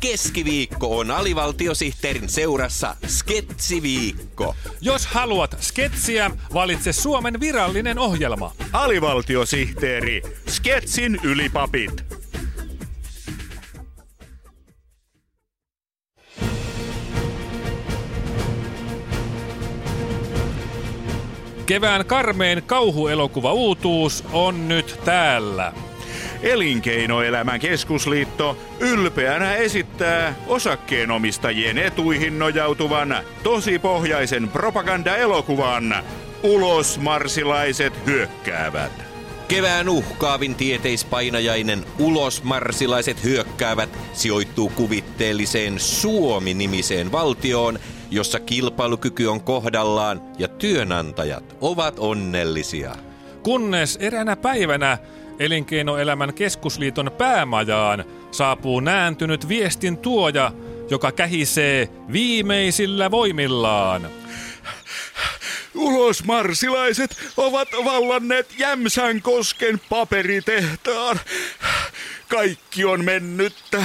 Keskiviikko on alivaltiosihteerin seurassa Sketsiviikko. Jos haluat sketsiä, valitse Suomen virallinen ohjelma. Alivaltiosihteeri, Sketsin ylipapit. Kevään karmeen kauhuelokuva uutuus on nyt täällä. Elinkeinoelämän keskusliitto ylpeänä esittää osakkeenomistajien etuihin nojautuvan tosipohjaisen propagandaelokuvan Ulos marsilaiset hyökkäävät. Kevään uhkaavin tieteispainajainen Ulosmarsilaiset hyökkäävät sijoittuu kuvitteelliseen Suomi-nimiseen valtioon, jossa kilpailukyky on kohdallaan ja työnantajat ovat onnellisia. Kunnes eräänä päivänä Elinkeinoelämän keskusliiton päämajaan saapuu nääntynyt viestin tuoja, joka kähisee viimeisillä voimillaan. Ulosmarsilaiset ovat vallanneet Jämsänkosken paperitehtaan. Kaikki on mennyttä.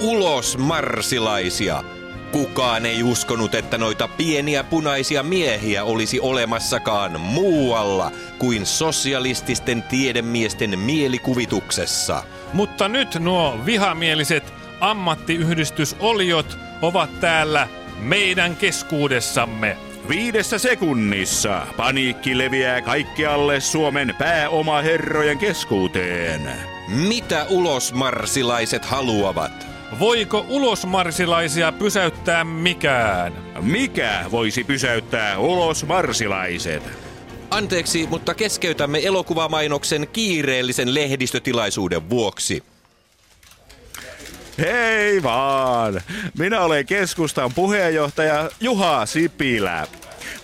Ulos marsilaisia! Kukaan ei uskonut, että noita pieniä punaisia miehiä olisi olemassakaan muualla kuin sosialististen tiedemiesten mielikuvituksessa. Mutta nyt nuo vihamieliset ammattiyhdistysoliot ovat täällä meidän keskuudessamme. Viidessä sekunnissa paniikki leviää kaikkialle Suomen pääomaherrojen keskuuteen. Mitä ulosmarsilaiset haluavat? Voiko ulosmarsilaisia pysäyttää mikään? Mikä voisi pysäyttää ulosmarsilaiset? Anteeksi, mutta keskeytämme elokuvamainoksen kiireellisen lehdistötilaisuuden vuoksi. Hei vaan! Minä olen keskustan puheenjohtaja Juha Sipilä.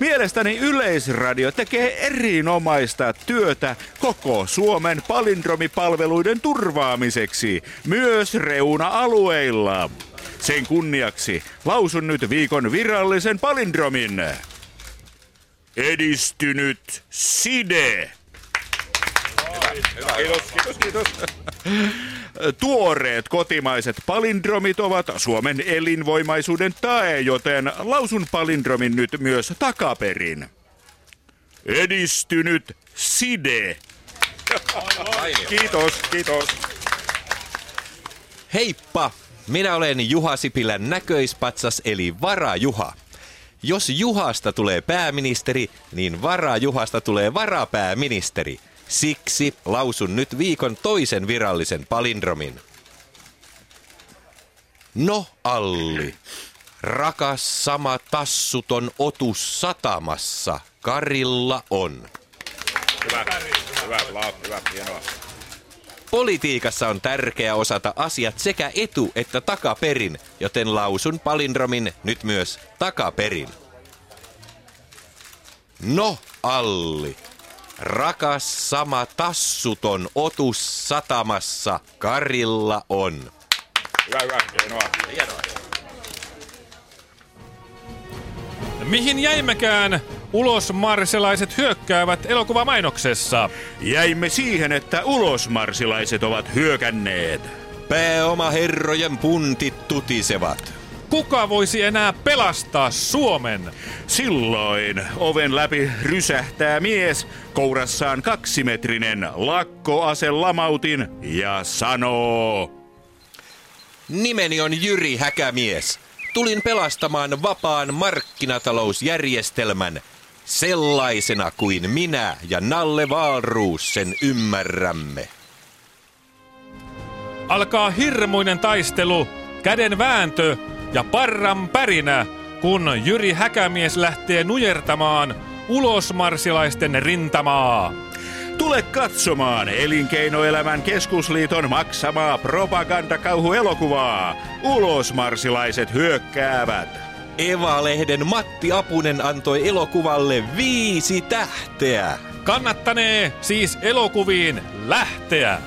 Mielestäni Yleisradio tekee erinomaista työtä koko Suomen palindromipalveluiden turvaamiseksi, myös reuna-alueilla. Sen kunniaksi lausun nyt viikon virallisen palindromin. Edistynyt side. Kiitos, kiitos, kiitos. Tuoreet kotimaiset palindromit ovat Suomen elinvoimaisuuden tae, joten lausun palindromin nyt myös takaperin. Edistynyt side. Kiitos, kiitos. Heippa! Minä olen Juha Sipilän näköispatsas eli Vara Juha. Jos Juhasta tulee pääministeri, niin Vara Juhasta tulee varapääministeri. Siksi lausun nyt viikon toisen virallisen palindromin. No, Alli. Rakas sama tassuton otus satamassa. Karilla on. Hyvä, hyvä, hyvä, hyvä, hienoa. Politiikassa on tärkeää osata asiat sekä etu- että takaperin, joten lausun palindromin nyt myös takaperin. No, Alli. Rakas sama tassuton otus satamassa Karilla on. Hyvä, hyvä, hienoa. Mihin jäimmekään? Ulosmarsilaiset hyökkäävät elokuvamainoksessa. Jäimme siihen, että ulosmarsilaiset ovat hyökänneet. Pääomaherrojen puntit tutisevat. Kuka voisi enää pelastaa Suomen? Silloin oven läpi rysähtää mies, kourassaan kaksimetrinen lakkoase lamautin ja sanoo... Nimeni on Jyri Häkämies. Tulin pelastamaan vapaan markkinatalousjärjestelmän sellaisena kuin minä ja Nalle Valruus sen ymmärrämme. Alkaa hirmuinen taistelu, käden vääntö ja parran pärinä, kun Jyri Häkämies lähtee nujertamaan ulosmarsilaisten rintamaa. Tule katsomaan Elinkeinoelämän keskusliiton maksamaa propagandakauhuelokuvaa. Ulosmarsilaiset hyökkäävät. Eva-lehden Matti Apunen antoi elokuvalle viisi tähteä. Kannattanee siis elokuviin lähteä.